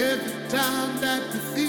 Every time that you feel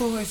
you're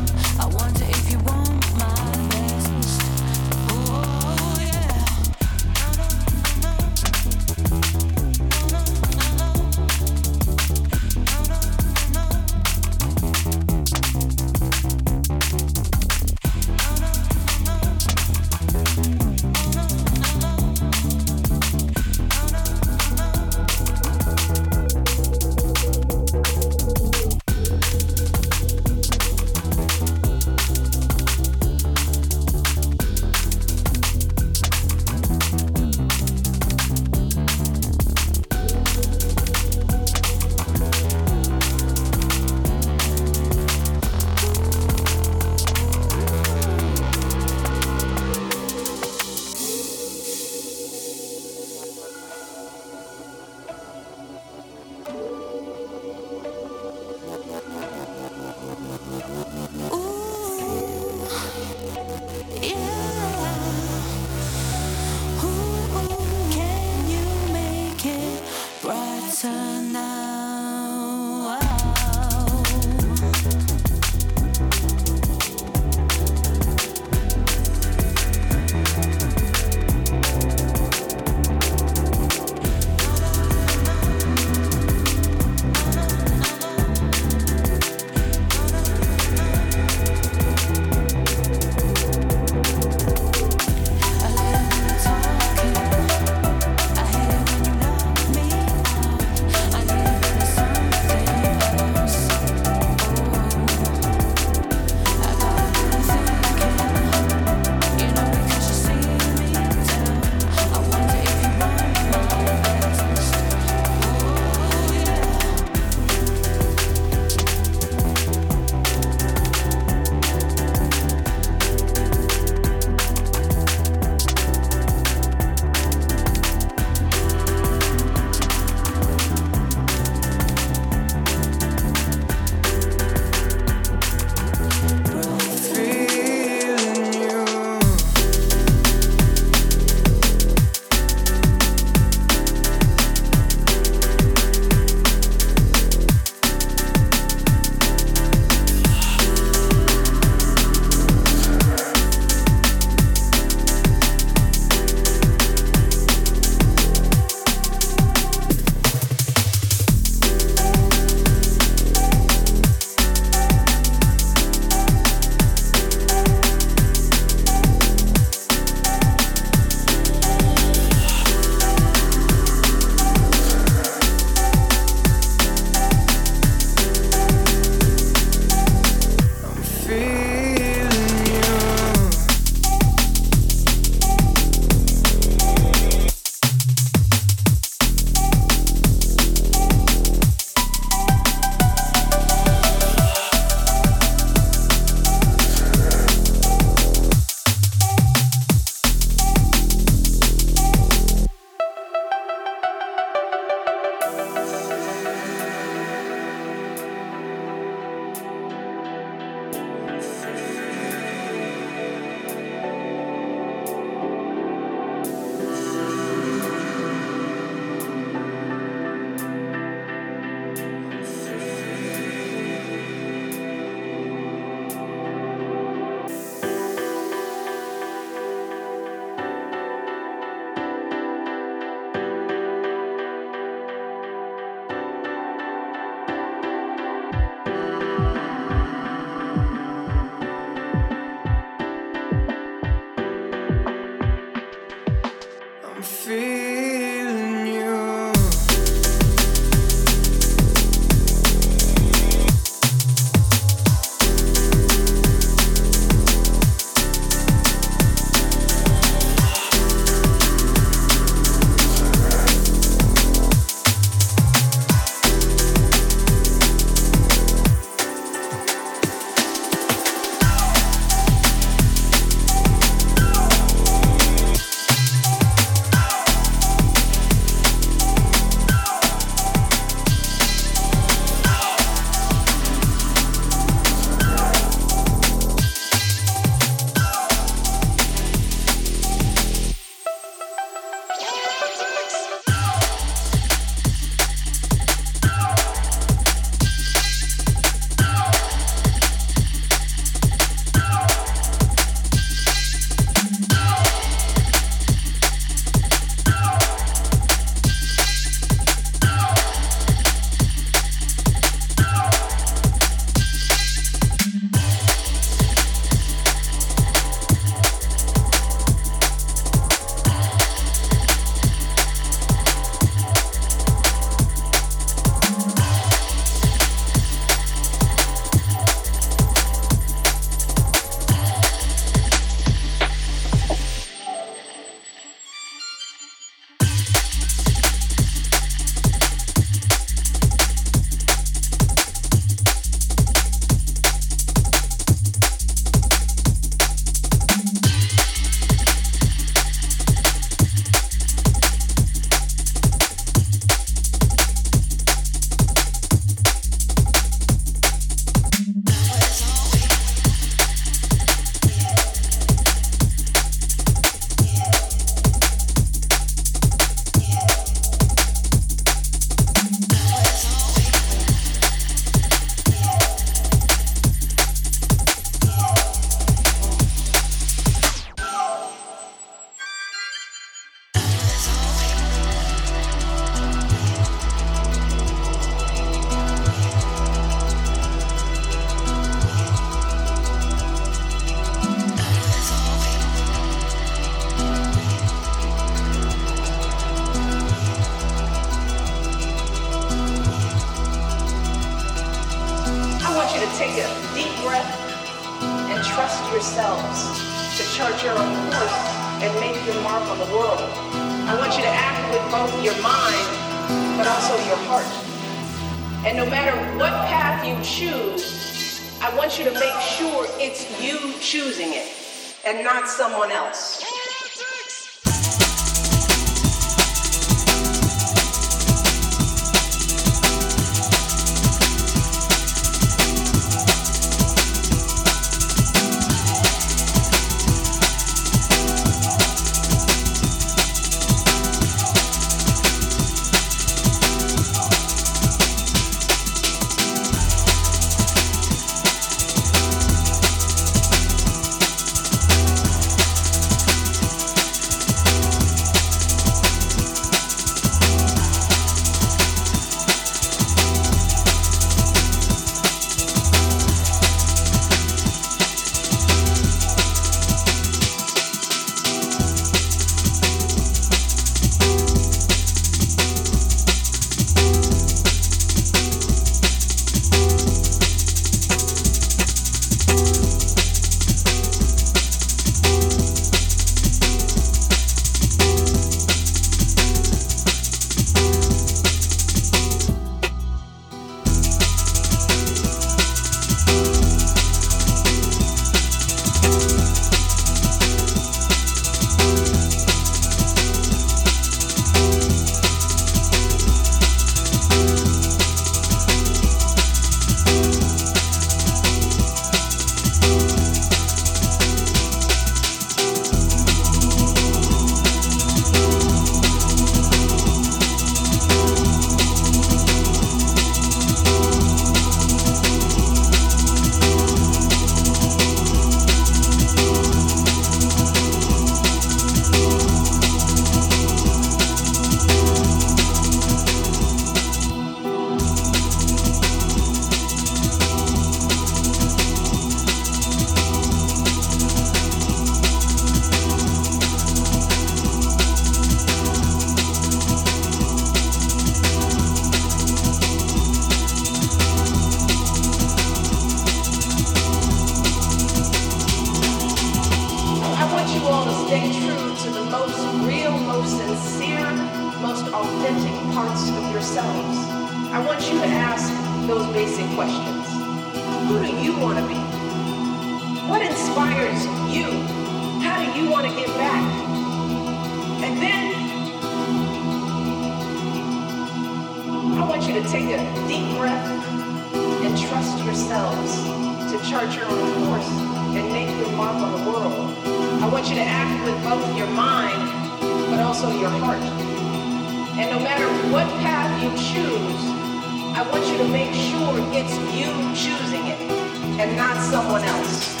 not someone else.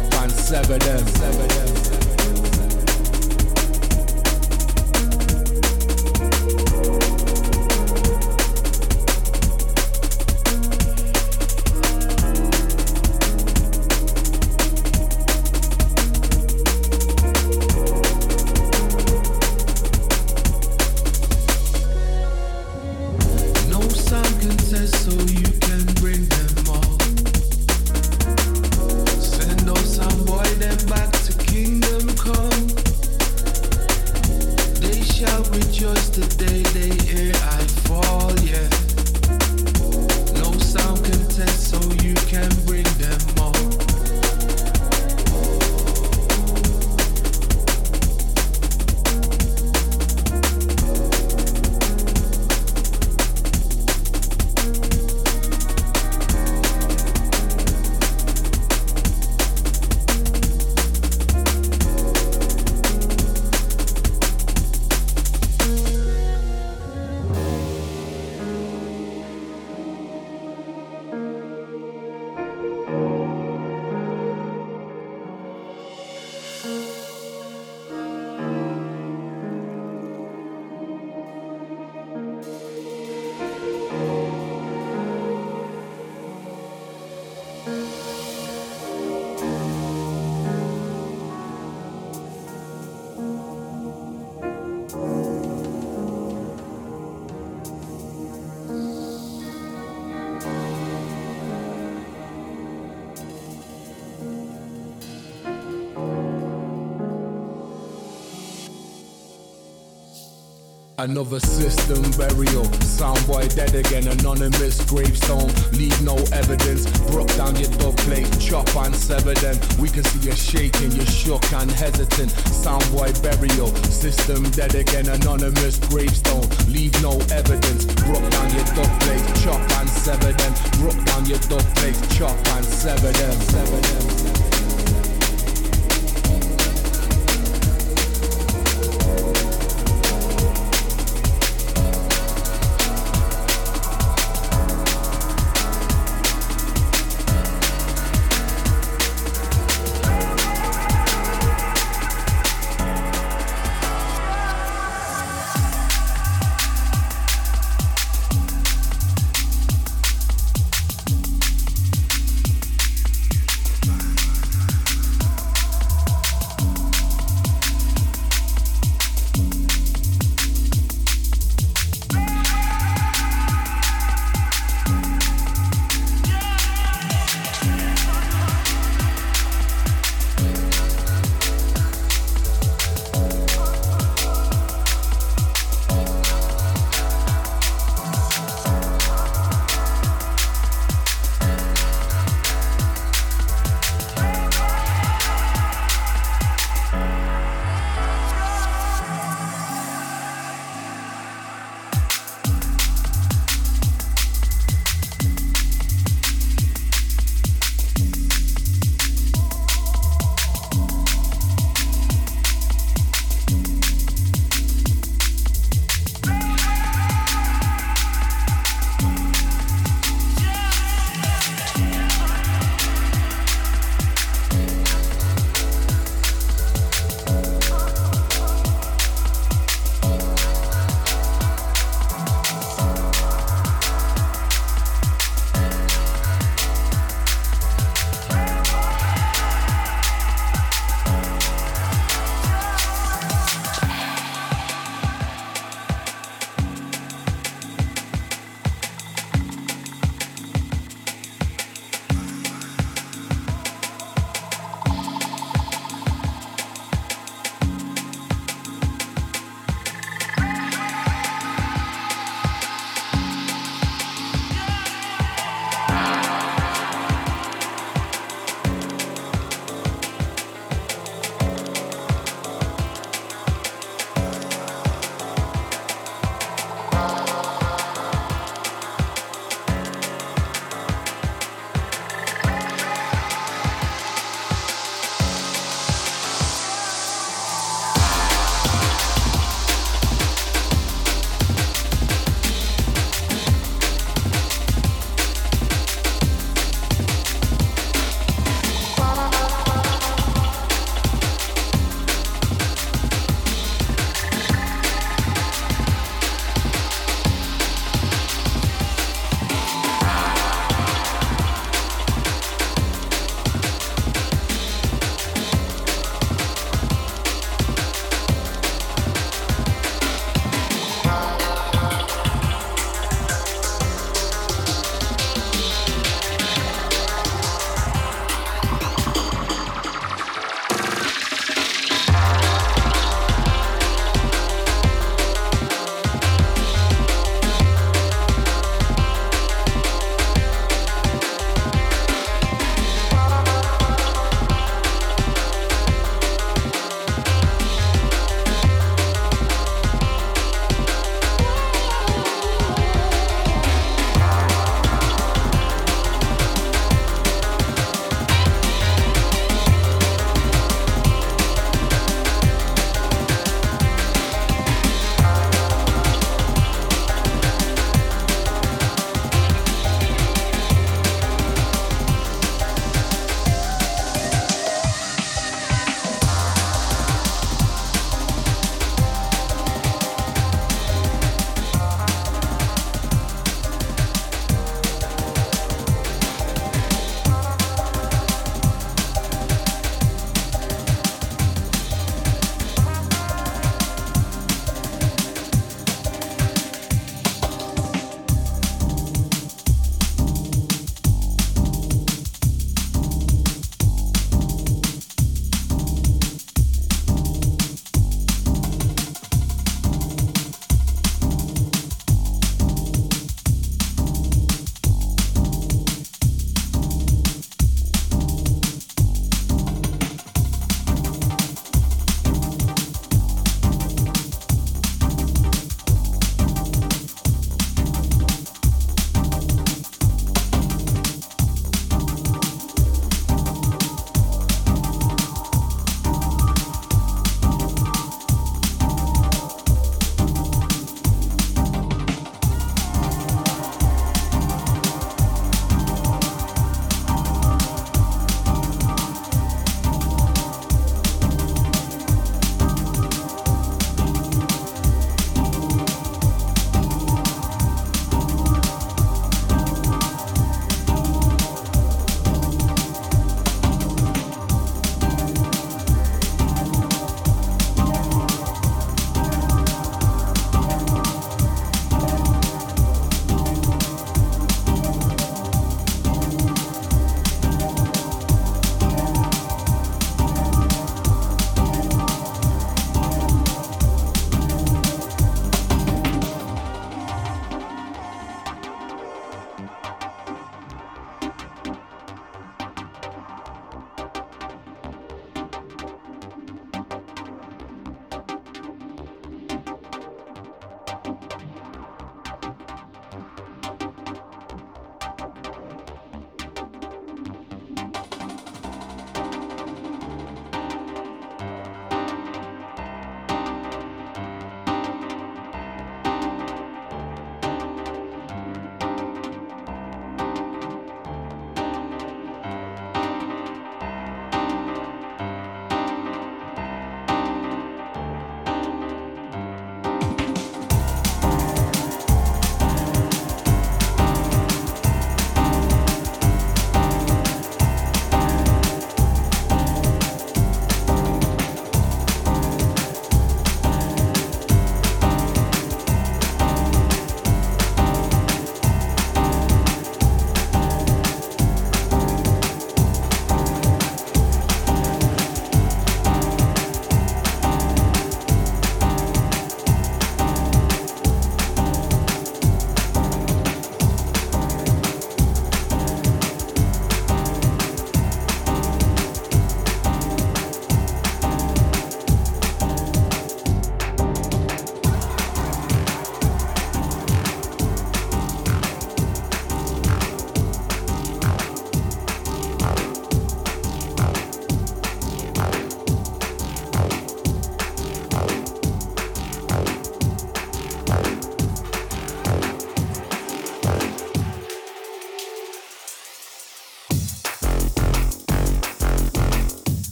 off and sever them. Sever them. Another system burial. Soundboy dead again, anonymous gravestone. Leave no evidence. Broke down your dub plate, chop and sever them. We can see you shaking, you're shook and hesitant. Soundboy burial. System dead again, anonymous gravestone. Leave no evidence. Broke down your dub plate, chop and sever them. Broke down your dub plate, chop and sever them. Sever them.